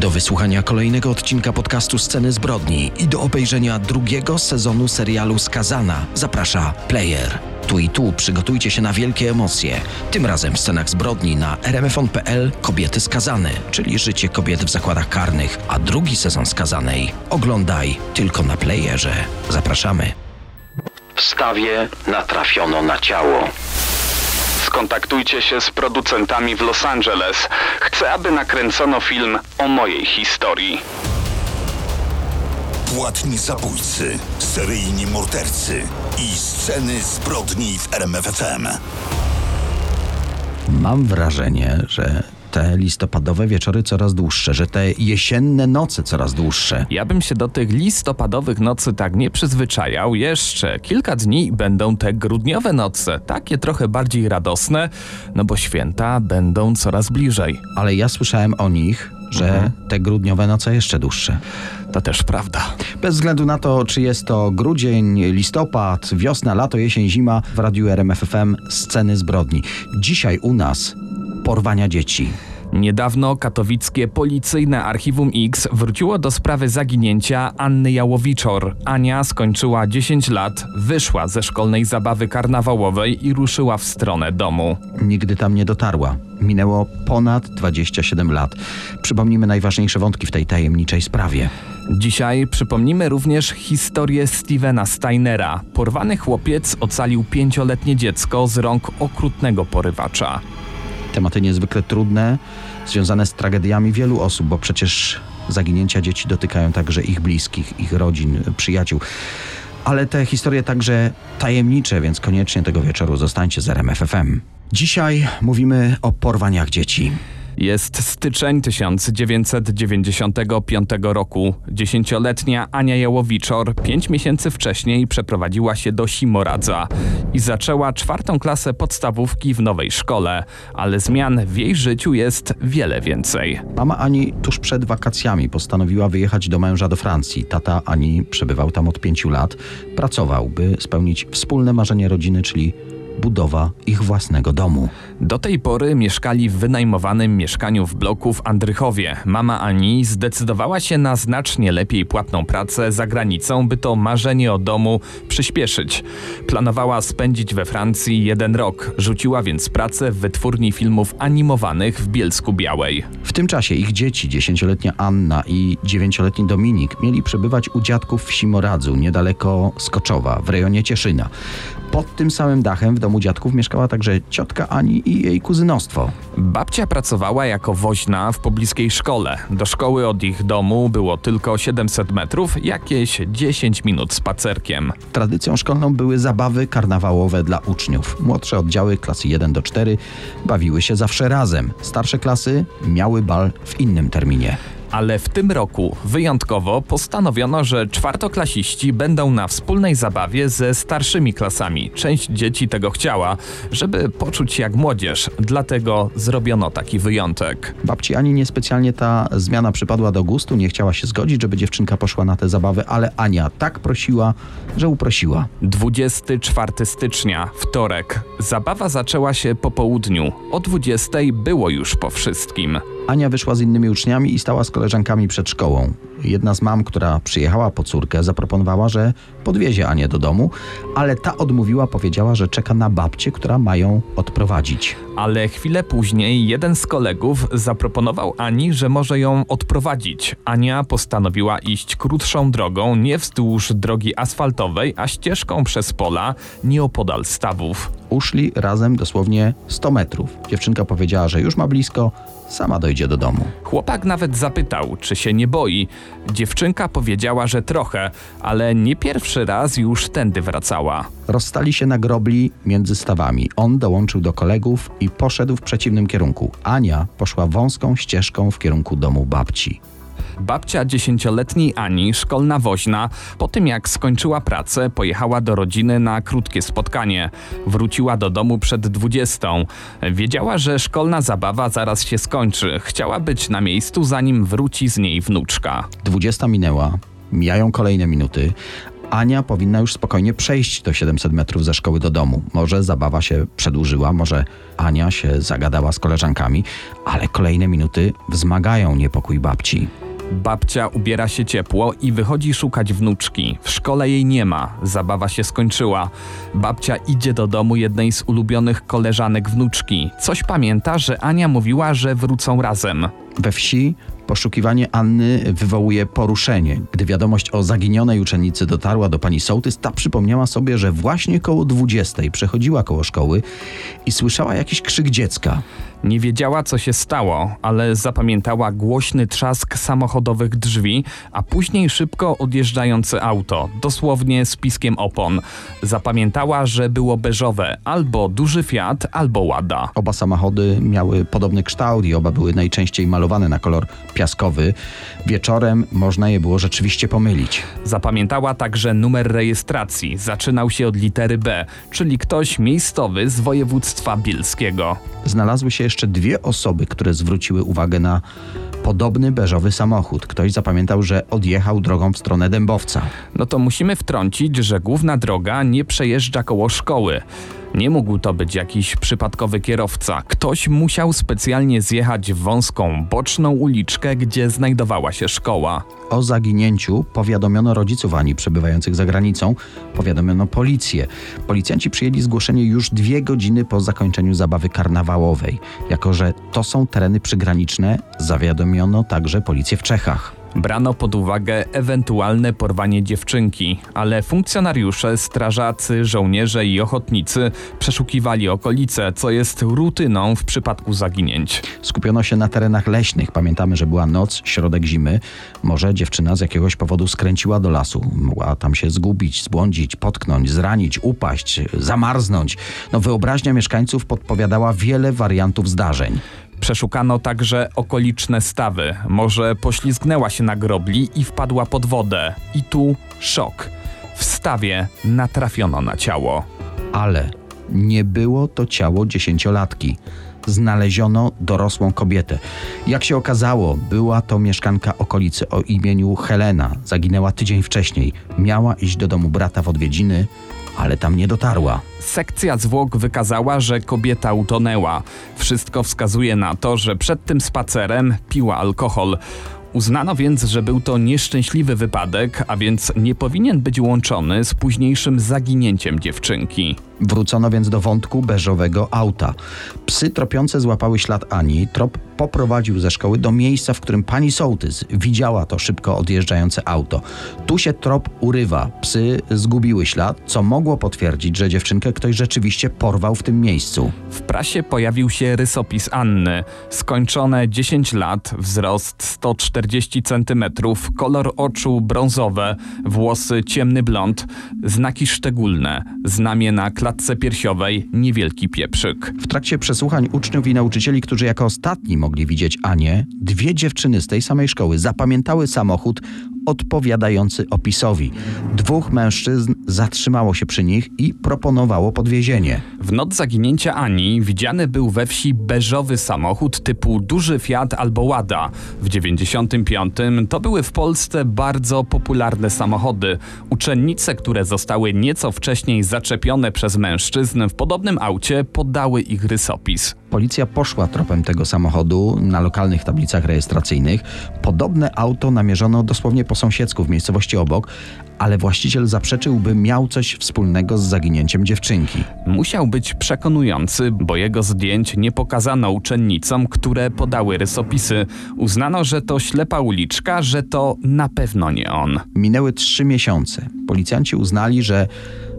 Do wysłuchania kolejnego odcinka podcastu Sceny Zbrodni i do obejrzenia drugiego sezonu serialu Skazana zaprasza Player. Tu i tu przygotujcie się na wielkie emocje. Tym razem w scenach zbrodni na rmfon.pl Kobiety skazane, czyli życie kobiet w zakładach karnych, a drugi sezon Skazanej oglądaj tylko na Playerze. Zapraszamy. W stawie natrafiono na ciało. Skontaktujcie się z producentami w Los Angeles. Chcę, aby nakręcono film o mojej historii. Płatni zabójcy, seryjni mordercy i sceny zbrodni w RMFFM. Mam wrażenie, że te listopadowe wieczory coraz dłuższe, że te jesienne noce coraz dłuższe. Ja bym się do tych listopadowych nocy tak nie przyzwyczajał. Jeszcze kilka dni będą te grudniowe noce, takie trochę bardziej radosne, no bo święta będą coraz bliżej. Ale ja słyszałem o nich, że te grudniowe noce jeszcze dłuższe. To też prawda. Bez względu na to, czy jest to grudzień, listopad, wiosna, lato, jesień, zima, w radiu RMFFM sceny zbrodni. Dzisiaj u nas porwania dzieci. Niedawno katowickie policyjne Archiwum X wróciło do sprawy zaginięcia Anny Jałowiczor. Ania skończyła 10 lat, wyszła ze szkolnej zabawy karnawałowej i ruszyła w stronę domu. Nigdy tam nie dotarła. Minęło ponad 27 lat. Przypomnijmy najważniejsze wątki w tej tajemniczej sprawie. Dzisiaj przypomnimy również historię Stevena Steinera. Porwany chłopiec ocalił pięcioletnie dziecko z rąk okrutnego porywacza. Tematy niezwykle trudne, związane z tragediami wielu osób, bo przecież zaginięcia dzieci dotykają także ich bliskich, ich rodzin, przyjaciół. Ale te historie także tajemnicze, więc koniecznie tego wieczoru zostańcie z RMFFM. Dzisiaj mówimy o porwaniach dzieci. Jest styczeń 1995 roku. Dziesięcioletnia Ania Jałowiczor pięć miesięcy wcześniej przeprowadziła się do Simoradza i zaczęła czwartą klasę podstawówki w nowej szkole, ale zmian w jej życiu jest wiele więcej. Mama Ani tuż przed wakacjami postanowiła wyjechać do męża do Francji. Tata Ani przebywał tam od pięciu lat. Pracował, by spełnić wspólne marzenie rodziny, czyli budowa ich własnego domu. Do tej pory mieszkali w wynajmowanym mieszkaniu w bloku w Andrychowie. Mama Ani zdecydowała się na znacznie lepiej płatną pracę za granicą, by to marzenie o domu przyspieszyć. Planowała spędzić we Francji jeden rok, rzuciła więc pracę w wytwórni filmów animowanych w Bielsku Białej. W tym czasie ich dzieci, dziesięcioletnia Anna i dziewięcioletni Dominik, mieli przebywać u dziadków w Simoradzu, niedaleko Skoczowa, w rejonie Cieszyna. Pod tym samym dachem w domu dziadków mieszkała także ciotka Ani i jej kuzynostwo. Babcia pracowała jako woźna w pobliskiej szkole. Do szkoły od ich domu było tylko 700 metrów, jakieś 10 minut spacerkiem. Tradycją szkolną były zabawy karnawałowe dla uczniów. Młodsze oddziały klasy 1 do 4 bawiły się zawsze razem. Starsze klasy miały bal w innym terminie. Ale w tym roku wyjątkowo postanowiono, że czwartoklasiści będą na wspólnej zabawie ze starszymi klasami. Część dzieci tego chciała, żeby poczuć się jak młodzież, dlatego zrobiono taki wyjątek. Babci Ani niespecjalnie ta zmiana przypadła do gustu, nie chciała się zgodzić, żeby dziewczynka poszła na tę zabawę, ale Ania tak prosiła, że uprosiła. 24 stycznia, wtorek. Zabawa zaczęła się po południu. O 20 było już po wszystkim. Ania wyszła z innymi uczniami i stała z koleżankami przed szkołą. Jedna z mam, która przyjechała po córkę, zaproponowała, że podwiezie Anię do domu, ale ta odmówiła, powiedziała, że czeka na babcię, która ma ją odprowadzić. Ale chwilę później jeden z kolegów zaproponował Ani, że może ją odprowadzić. Ania postanowiła iść krótszą drogą, nie wzdłuż drogi asfaltowej, a ścieżką przez pola nieopodal stawów. Uszli razem dosłownie 100 metrów. Dziewczynka powiedziała, że już ma blisko, sama dojdzie do domu. Chłopak nawet zapytał, czy się nie boi, Dziewczynka powiedziała, że trochę, ale nie pierwszy raz już tędy wracała. Rozstali się na grobli między stawami. On dołączył do kolegów i poszedł w przeciwnym kierunku. Ania poszła wąską ścieżką w kierunku domu babci. Babcia dziesięcioletniej Ani, szkolna woźna, po tym jak skończyła pracę, pojechała do rodziny na krótkie spotkanie. Wróciła do domu przed dwudziestą. Wiedziała, że szkolna zabawa zaraz się skończy. Chciała być na miejscu, zanim wróci z niej wnuczka. Dwudziesta minęła, mijają kolejne minuty. Ania powinna już spokojnie przejść do 700 metrów ze szkoły do domu. Może zabawa się przedłużyła, może Ania się zagadała z koleżankami, ale kolejne minuty wzmagają niepokój babci. Babcia ubiera się ciepło i wychodzi szukać wnuczki. W szkole jej nie ma, zabawa się skończyła. Babcia idzie do domu jednej z ulubionych koleżanek wnuczki. Coś pamięta, że Ania mówiła, że wrócą razem. We wsi poszukiwanie Anny wywołuje poruszenie. Gdy wiadomość o zaginionej uczennicy dotarła do pani sołtys, ta przypomniała sobie, że właśnie koło 20 przechodziła koło szkoły i słyszała jakiś krzyk dziecka. Nie wiedziała, co się stało, ale zapamiętała głośny trzask samochodowych drzwi, a później szybko odjeżdżające auto, dosłownie z piskiem opon. Zapamiętała, że było beżowe, albo duży Fiat, albo Łada. Oba samochody miały podobny kształt i oba były najczęściej malowane na kolor piaskowy. Wieczorem można je było rzeczywiście pomylić. Zapamiętała także numer rejestracji. Zaczynał się od litery B, czyli ktoś miejscowy z województwa bielskiego. Znalazły się jeszcze dwie osoby, które zwróciły uwagę na podobny beżowy samochód. Ktoś zapamiętał, że odjechał drogą w stronę Dębowca. No to musimy wtrącić, że główna droga nie przejeżdża koło szkoły. Nie mógł to być jakiś przypadkowy kierowca. Ktoś musiał specjalnie zjechać w wąską, boczną uliczkę, gdzie znajdowała się szkoła. O zaginięciu powiadomiono rodziców Ani przebywających za granicą, powiadomiono policję. Policjanci przyjęli zgłoszenie już dwie godziny po zakończeniu zabawy karnawałowej. Jako, że to są tereny przygraniczne, zawiadomiono także policję w Czechach. Brano pod uwagę ewentualne porwanie dziewczynki, ale funkcjonariusze, strażacy, żołnierze i ochotnicy przeszukiwali okolice, co jest rutyną w przypadku zaginięć. Skupiono się na terenach leśnych. Pamiętamy, że była noc, środek zimy. Może dziewczyna z jakiegoś powodu skręciła do lasu. Mogła tam się zgubić, zbłądzić, potknąć, zranić, upaść, zamarznąć. No, wyobraźnia mieszkańców podpowiadała wiele wariantów zdarzeń. Przeszukano także okoliczne stawy. Może poślizgnęła się na grobli i wpadła pod wodę. I tu szok. W stawie natrafiono na ciało. Ale nie było to ciało dziesięciolatki. Znaleziono dorosłą kobietę. Jak się okazało, była to mieszkanka okolicy o imieniu Helena. Zaginęła tydzień wcześniej. Miała iść do domu brata w odwiedziny, ale tam nie dotarła. Sekcja zwłok wykazała, że kobieta utonęła. Wszystko wskazuje na to, że przed tym spacerem piła alkohol. Uznano więc, że był to nieszczęśliwy wypadek, a więc nie powinien być łączony z późniejszym zaginięciem dziewczynki. Wrócono więc do wątku beżowego auta. Psy tropiące złapały ślad Ani. Trop poprowadził ze szkoły do miejsca, w którym pani sołtys widziała to szybko odjeżdżające auto. Tu się trop urywa. Psy zgubiły ślad, co mogło potwierdzić, że dziewczynkę ktoś rzeczywiście porwał w tym miejscu. W prasie pojawił się rysopis Anny. Skończone 10 lat, wzrost 140 cm, kolor oczu brązowe, włosy ciemny blond, znaki szczególne, znamie na klatce piersiowej, niewielki pieprzyk. W trakcie przesłuchań uczniów i nauczycieli, którzy jako ostatni mogli widzieć Anię, dwie dziewczyny z tej samej szkoły zapamiętały samochód odpowiadający opisowi. Dwóch mężczyzn zatrzymało się przy nich i proponowało podwiezienie. W noc zaginięcia Ani widziany był we wsi beżowy samochód typu duży Fiat albo Łada. W 95 to były w Polsce bardzo popularne samochody. Uczennice, które zostały nieco wcześniej zaczepione przez mężczyzn w podobnym aucie, podały ich rysopis. Policja poszła tropem tego samochodu na lokalnych tablicach rejestracyjnych. Podobne auto namierzono dosłownie po sąsiedzku w miejscowości obok, ale właściciel zaprzeczył, by miał coś wspólnego z zaginięciem dziewczynki. Musiał być przekonujący, bo jego zdjęć nie pokazano uczennicom, które podały rysopisy. Uznano, że to ślepa uliczka, że to na pewno nie on. Minęły trzy miesiące. Policjanci uznali, że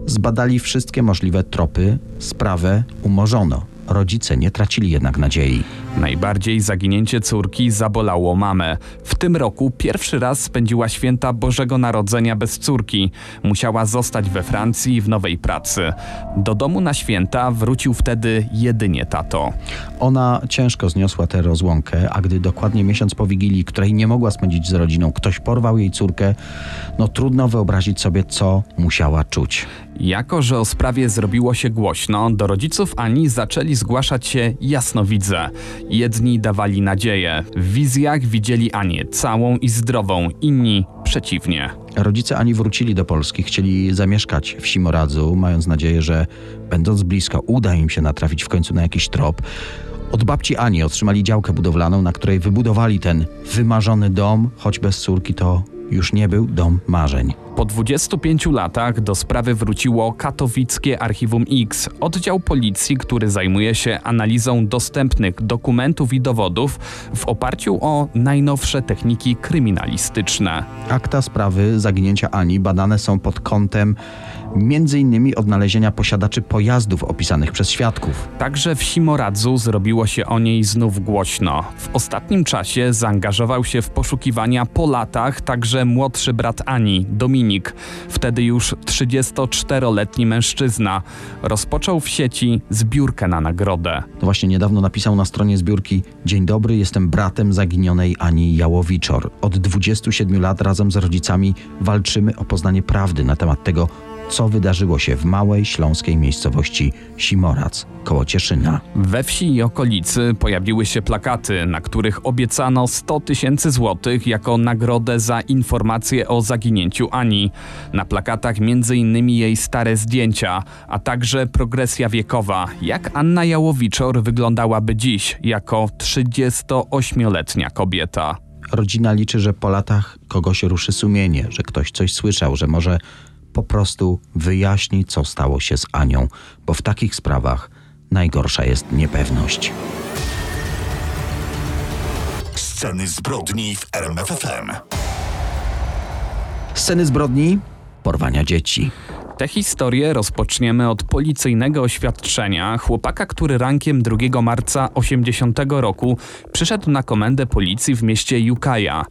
zbadali wszystkie możliwe tropy, sprawę umorzono. Rodzice nie tracili jednak nadziei. Najbardziej zaginięcie córki zabolało mamę. W tym roku pierwszy raz spędziła święta Bożego Narodzenia bez córki. Musiała zostać we Francji w nowej pracy. Do domu na święta wrócił wtedy jedynie tato. Ona ciężko zniosła tę rozłąkę, a gdy dokładnie miesiąc po Wigilii, której nie mogła spędzić z rodziną, ktoś porwał jej córkę, no trudno wyobrazić sobie, co musiała czuć. Jako, że o sprawie zrobiło się głośno, do rodziców Ani zaczęli zgłaszać się jasnowidze. Jedni dawali nadzieję. W wizjach widzieli Anię całą i zdrową, inni przeciwnie. Rodzice Ani wrócili do Polski, chcieli zamieszkać w Simoradzu, mając nadzieję, że będąc blisko uda im się natrafić w końcu na jakiś trop. Od babci Ani otrzymali działkę budowlaną, na której wybudowali ten wymarzony dom, choć bez córki to już nie był dom marzeń. Po 25 latach do sprawy wróciło katowickie Archiwum X, oddział policji, który zajmuje się analizą dostępnych dokumentów i dowodów w oparciu o najnowsze techniki kryminalistyczne. Akta sprawy zaginięcia Ani badane są pod kątem innymi odnalezienia posiadaczy pojazdów opisanych przez świadków. Także w Simoradzu zrobiło się o niej znów głośno. W ostatnim czasie zaangażował się w poszukiwania po latach także młodszy brat Ani, Dominik, wtedy już 34-letni mężczyzna. Rozpoczął w sieci zbiórkę na nagrodę. Właśnie niedawno napisał na stronie zbiórki Dzień dobry, jestem bratem zaginionej Ani Jałowiczor. Od 27 lat razem z rodzicami walczymy o poznanie prawdy na temat tego, co wydarzyło się w małej śląskiej miejscowości Simorac, koło Cieszyna. We wsi i okolicy pojawiły się plakaty, na których obiecano 100 tysięcy złotych jako nagrodę za informacje o zaginięciu Ani. Na plakatach m.in. jej stare zdjęcia, a także progresja wiekowa, jak Anna Jałowiczor wyglądałaby dziś jako 38-letnia kobieta. Rodzina liczy, że po latach kogoś ruszy sumienie, że ktoś coś słyszał, że może po prostu wyjaśni, co stało się z Anią, bo w takich sprawach najgorsza jest niepewność. Sceny zbrodni w RMFFM. Sceny zbrodni, porwania dzieci. Tę historię rozpoczniemy od policyjnego oświadczenia chłopaka, który rankiem 2 marca 80 roku przyszedł na komendę policji w mieście Ukiah.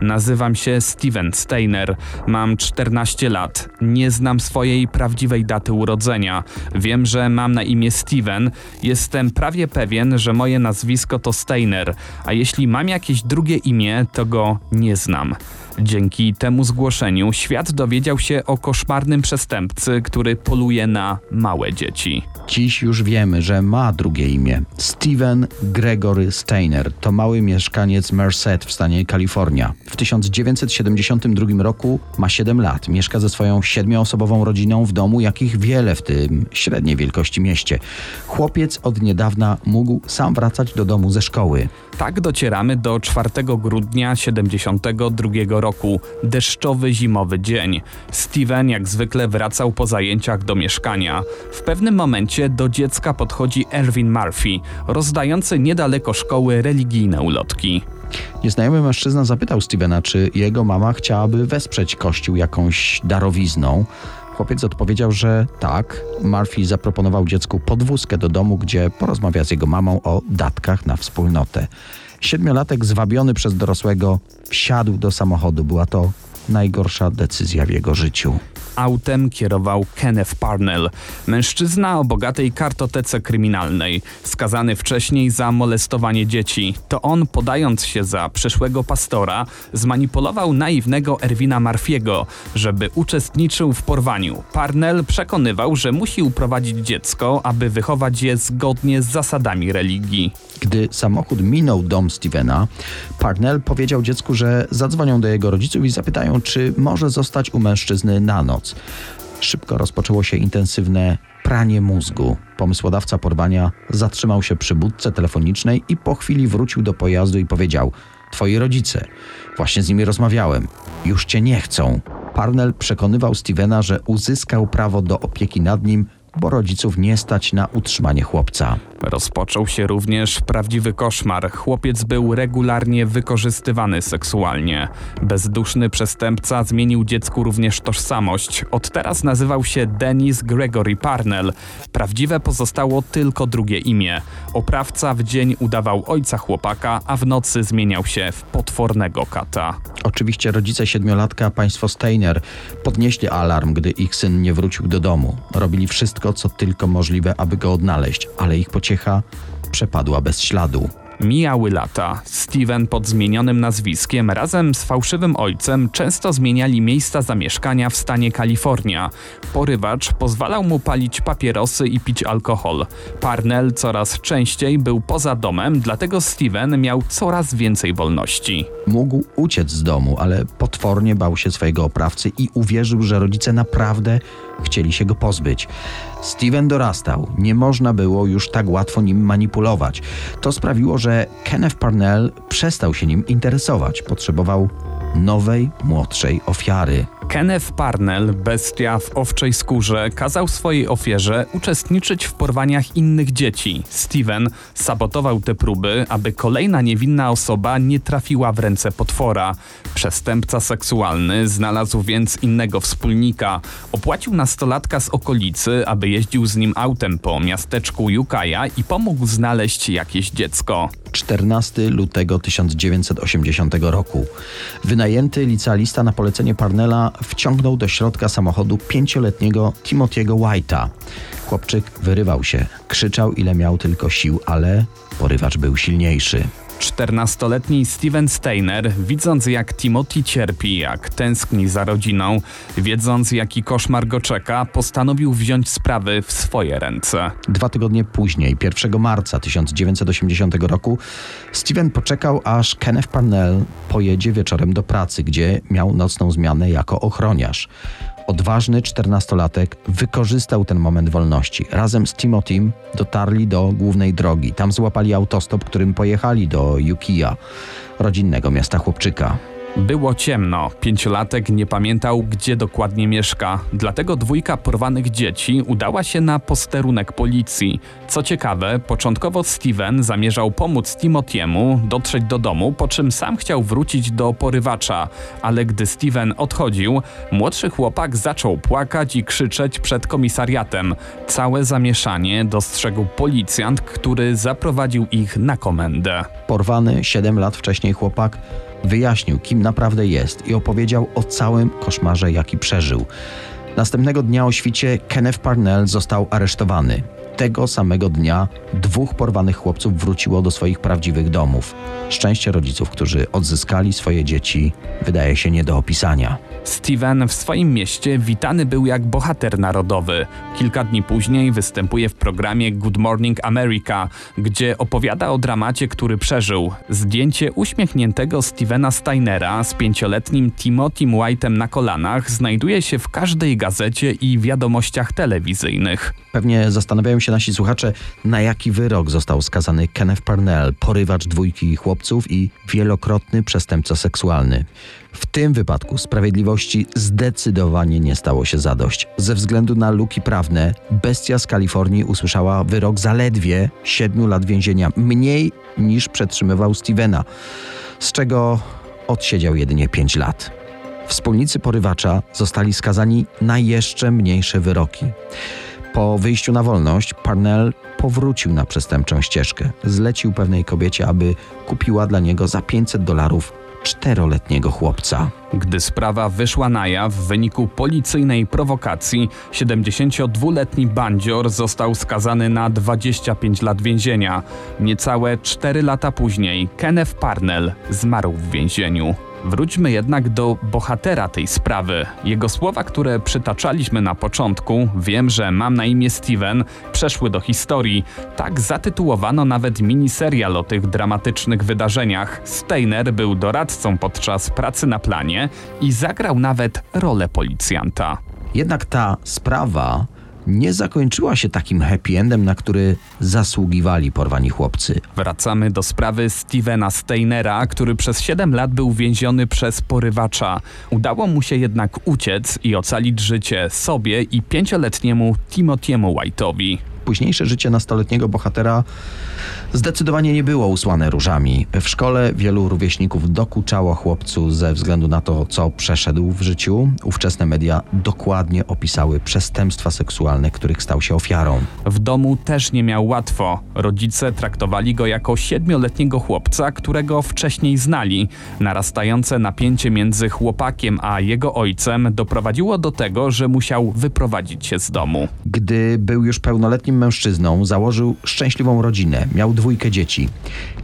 Nazywam się Steven Steiner, mam 14 lat, nie znam swojej prawdziwej daty urodzenia. Wiem, że mam na imię Steven, jestem prawie pewien, że moje nazwisko to Steiner, a jeśli mam jakieś drugie imię, to go nie znam. Dzięki temu zgłoszeniu świat dowiedział się o koszmarnym przestępcy, który poluje na małe dzieci. Dziś już wiemy, że ma drugie imię. Steven Gregory Steiner to mały mieszkaniec Merced w stanie Kalifornia. W 1972 roku ma 7 lat. Mieszka ze swoją siedmioosobową rodziną w domu, jakich wiele w tym średniej wielkości mieście. Chłopiec od niedawna mógł sam wracać do domu ze szkoły. Tak docieramy do 4 grudnia 72 roku, deszczowy zimowy dzień. Steven jak zwykle wracał po zajęciach do mieszkania. W pewnym momencie do dziecka podchodzi Erwin Murphy, rozdający niedaleko szkoły religijne ulotki. Nieznajomy mężczyzna zapytał Stevena, czy jego mama chciałaby wesprzeć kościół jakąś darowizną. Chłopiec odpowiedział, że tak. Murphy zaproponował dziecku podwózkę do domu, gdzie porozmawia z jego mamą o datkach na wspólnotę. Siedmiolatek zwabiony przez dorosłego wsiadł do samochodu. Była to najgorsza decyzja w jego życiu. Autem kierował Kenneth Parnell, mężczyzna o bogatej kartotece kryminalnej, skazany wcześniej za molestowanie dzieci. To on, podając się za przyszłego pastora, zmanipulował naiwnego Erwina Marfiego, żeby uczestniczył w porwaniu. Parnell przekonywał, że musi uprowadzić dziecko, aby wychować je zgodnie z zasadami religii. Gdy samochód minął dom Stevena, Parnell powiedział dziecku, że zadzwonią do jego rodziców i zapytają, czy może zostać u mężczyzny na noc. Szybko rozpoczęło się intensywne pranie mózgu. Pomysłodawca porwania zatrzymał się przy budce telefonicznej i po chwili wrócił do pojazdu i powiedział: Twoi rodzice, właśnie z nimi rozmawiałem, już cię nie chcą. Parnell przekonywał Stevena, że uzyskał prawo do opieki nad nim bo rodziców nie stać na utrzymanie chłopca. Rozpoczął się również prawdziwy koszmar. Chłopiec był regularnie wykorzystywany seksualnie. Bezduszny przestępca zmienił dziecku również tożsamość. Od teraz nazywał się Dennis Gregory Parnell. Prawdziwe pozostało tylko drugie imię. Oprawca w dzień udawał ojca chłopaka, a w nocy zmieniał się w potwornego kata. Oczywiście rodzice siedmiolatka, państwo Steiner, podnieśli alarm, gdy ich syn nie wrócił do domu. Robili wszystko, co tylko możliwe, aby go odnaleźć, ale ich pociecha przepadła bez śladu. Mijały lata. Steven pod zmienionym nazwiskiem razem z fałszywym ojcem często zmieniali miejsca zamieszkania w stanie Kalifornia. Porywacz pozwalał mu palić papierosy i pić alkohol. Parnell coraz częściej był poza domem, dlatego Steven miał coraz więcej wolności. Mógł uciec z domu, ale potwornie bał się swojego oprawcy i uwierzył, że rodzice naprawdę chcieli się go pozbyć. Steven dorastał, nie można było już tak łatwo nim manipulować. To sprawiło, że Kenneth Parnell przestał się nim interesować. Potrzebował nowej, młodszej ofiary. Kenneth Parnell, bestia w owczej skórze, kazał swojej ofierze uczestniczyć w porwaniach innych dzieci. Steven sabotował te próby, aby kolejna niewinna osoba nie trafiła w ręce potwora. Przestępca seksualny znalazł więc innego wspólnika. Opłacił nastolatka z okolicy, aby jeździł z nim autem po miasteczku Jukaja i pomógł znaleźć jakieś dziecko. 14 lutego 1980 roku. Wynajęty licealista na polecenie Parnella wciągnął do środka samochodu pięcioletniego Timothy'ego White'a. Chłopczyk wyrywał się, krzyczał ile miał tylko sił, ale porywacz był silniejszy. 14-letni Steven Steiner, widząc jak Timothy cierpi, jak tęskni za rodziną, wiedząc jaki koszmar go czeka, postanowił wziąć sprawy w swoje ręce. Dwa tygodnie później, 1 marca 1980 roku, Steven poczekał, aż Kenneth Parnell pojedzie wieczorem do pracy, gdzie miał nocną zmianę jako ochroniarz. Odważny czternastolatek wykorzystał ten moment wolności. Razem z Timothym dotarli do głównej drogi. Tam złapali autostop, którym pojechali do Yukiya, rodzinnego miasta chłopczyka. Było ciemno, pięciolatek nie pamiętał, gdzie dokładnie mieszka, dlatego dwójka porwanych dzieci udała się na posterunek policji. Co ciekawe, początkowo Steven zamierzał pomóc Timothy'emu dotrzeć do domu, po czym sam chciał wrócić do porywacza, ale gdy Steven odchodził, młodszy chłopak zaczął płakać i krzyczeć przed komisariatem. Całe zamieszanie dostrzegł policjant, który zaprowadził ich na komendę. Porwany 7 lat wcześniej chłopak wyjaśnił, kim naprawdę jest i opowiedział o całym koszmarze, jaki przeżył. Następnego dnia o świcie Kenneth Parnell został aresztowany. Tego samego dnia dwóch porwanych chłopców wróciło do swoich prawdziwych domów. Szczęście rodziców, którzy odzyskali swoje dzieci, wydaje się nie do opisania. Steven w swoim mieście witany był jak bohater narodowy. Kilka dni później występuje w programie Good Morning America, gdzie opowiada o dramacie, który przeżył. Zdjęcie uśmiechniętego Stevena Steinera z pięcioletnim Timothy White'em na kolanach znajduje się w każdej gazecie i wiadomościach telewizyjnych. Pewnie zastanawiają się nasi słuchacze, na jaki wyrok został skazany Kenneth Parnell, porywacz dwójki chłopców i wielokrotny przestępca seksualny. W tym wypadku sprawiedliwości zdecydowanie nie stało się zadość. Ze względu na luki prawne, bestia z Kalifornii usłyszała wyrok zaledwie 7 lat więzienia, mniej niż przetrzymywał Stevena, z czego odsiedział jedynie 5 lat. Wspólnicy porywacza zostali skazani na jeszcze mniejsze wyroki. Po wyjściu na wolność Parnell powrócił na przestępczą ścieżkę. Zlecił pewnej kobiecie, aby kupiła dla niego za 500 dolarów czteroletniego chłopca. Gdy sprawa wyszła na jaw w wyniku policyjnej prowokacji, 72-letni bandzior został skazany na 25 lat więzienia. Niecałe 4 lata później Kenneth Parnell zmarł w więzieniu. Wróćmy jednak do bohatera tej sprawy. Jego słowa, które przytaczaliśmy na początku, wiem, że mam na imię Steven, przeszły do historii. Tak zatytułowano nawet miniserial o tych dramatycznych wydarzeniach. Steiner był doradcą podczas pracy na planie i zagrał nawet rolę policjanta. Jednak ta sprawa nie zakończyła się takim happy endem, na który zasługiwali porwani chłopcy. Wracamy do sprawy Stevena Steinera, który przez 7 lat był więziony przez porywacza. Udało mu się jednak uciec i ocalić życie sobie i pięcioletniemu Timothy'emu White'owi. Późniejsze życie nastoletniego bohatera zdecydowanie nie było usłane różami. W szkole wielu rówieśników dokuczało chłopcu ze względu na to, co przeszedł w życiu. Ówczesne media dokładnie opisały przestępstwa seksualne, których stał się ofiarą. W domu też nie miał łatwo. Rodzice traktowali go jako siedmioletniego chłopca, którego wcześniej znali. Narastające napięcie między chłopakiem a jego ojcem doprowadziło do tego, że musiał wyprowadzić się z domu. Gdy był już pełnoletnim mężczyzną, założył szczęśliwą rodzinę. Miał dwójkę dzieci.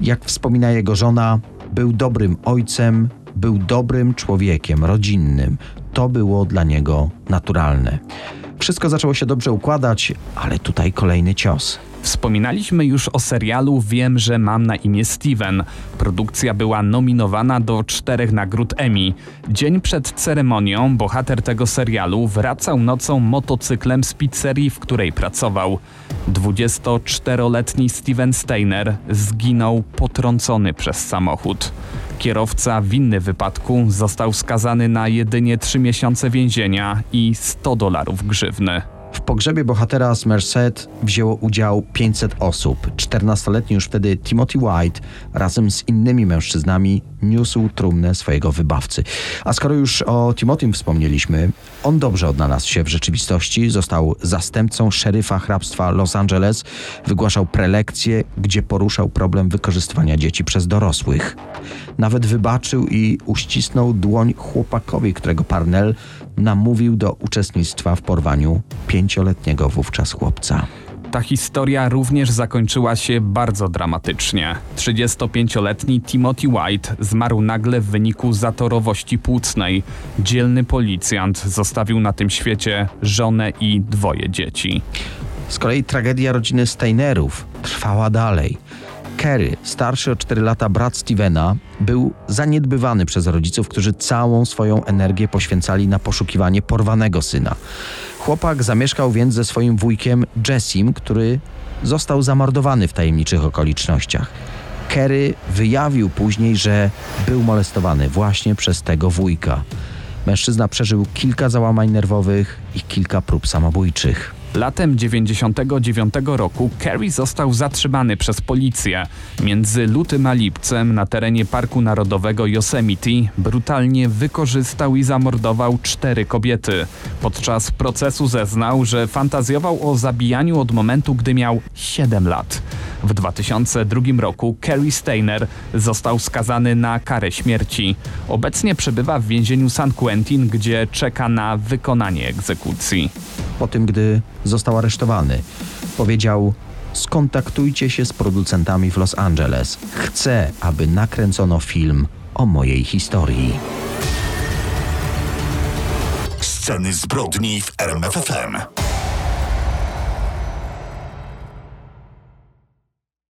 Jak wspomina jego żona, był dobrym ojcem, był dobrym człowiekiem, rodzinnym. To było dla niego naturalne. Wszystko zaczęło się dobrze układać, ale tutaj kolejny cios. Wspominaliśmy już o serialu Wiem, że mam na imię Steven. Produkcja była nominowana do czterech nagród Emmy. Dzień przed ceremonią bohater tego serialu wracał nocą motocyklem z pizzerii, w której pracował. 24-letni Steven Steiner zginął potrącony przez samochód. Kierowca winny wypadku został skazany na jedynie 3 miesiące więzienia i 100 dolarów grzywny. Pogrzebie bohatera z Merced wzięło udział 500 osób. 14-letni już wtedy Timothy White razem z innymi mężczyznami niósł trumnę swojego wybawcy. A skoro już o Timothym wspomnieliśmy, on dobrze odnalazł się w rzeczywistości. Został zastępcą szeryfa hrabstwa Los Angeles. Wygłaszał prelekcje, gdzie poruszał problem wykorzystywania dzieci przez dorosłych. Nawet wybaczył i uścisnął dłoń chłopakowi, którego Parnell namówił do uczestnictwa w porwaniu pięcioletniego wówczas chłopca. Ta historia również zakończyła się bardzo dramatycznie. 35-letni Timothy White zmarł nagle w wyniku zatorowości płucnej. Dzielny policjant zostawił na tym świecie żonę i dwoje dzieci. Z kolei tragedia rodziny Steinerów trwała dalej. Kerry, starszy o 4 lata brat Stevena, był zaniedbywany przez rodziców, którzy całą swoją energię poświęcali na poszukiwanie porwanego syna. Chłopak zamieszkał więc ze swoim wujkiem Jessim, który został zamordowany w tajemniczych okolicznościach. Kerry wyjawił później, że był molestowany właśnie przez tego wujka. Mężczyzna przeżył kilka załamań nerwowych i kilka prób samobójczych. Latem 99 roku Kerry został zatrzymany przez policję. Między lutym a lipcem na terenie Parku Narodowego Yosemite brutalnie wykorzystał i zamordował cztery kobiety. Podczas procesu zeznał, że fantazjował o zabijaniu od momentu, gdy miał 7 lat. W 2002 roku Kerry Steiner został skazany na karę śmierci. Obecnie przebywa w więzieniu San Quentin, gdzie czeka na wykonanie egzekucji. Po tym, gdy został aresztowany, powiedział: Skontaktujcie się z producentami w Los Angeles. Chcę, aby nakręcono film o mojej historii. Sceny zbrodni w RMFFM.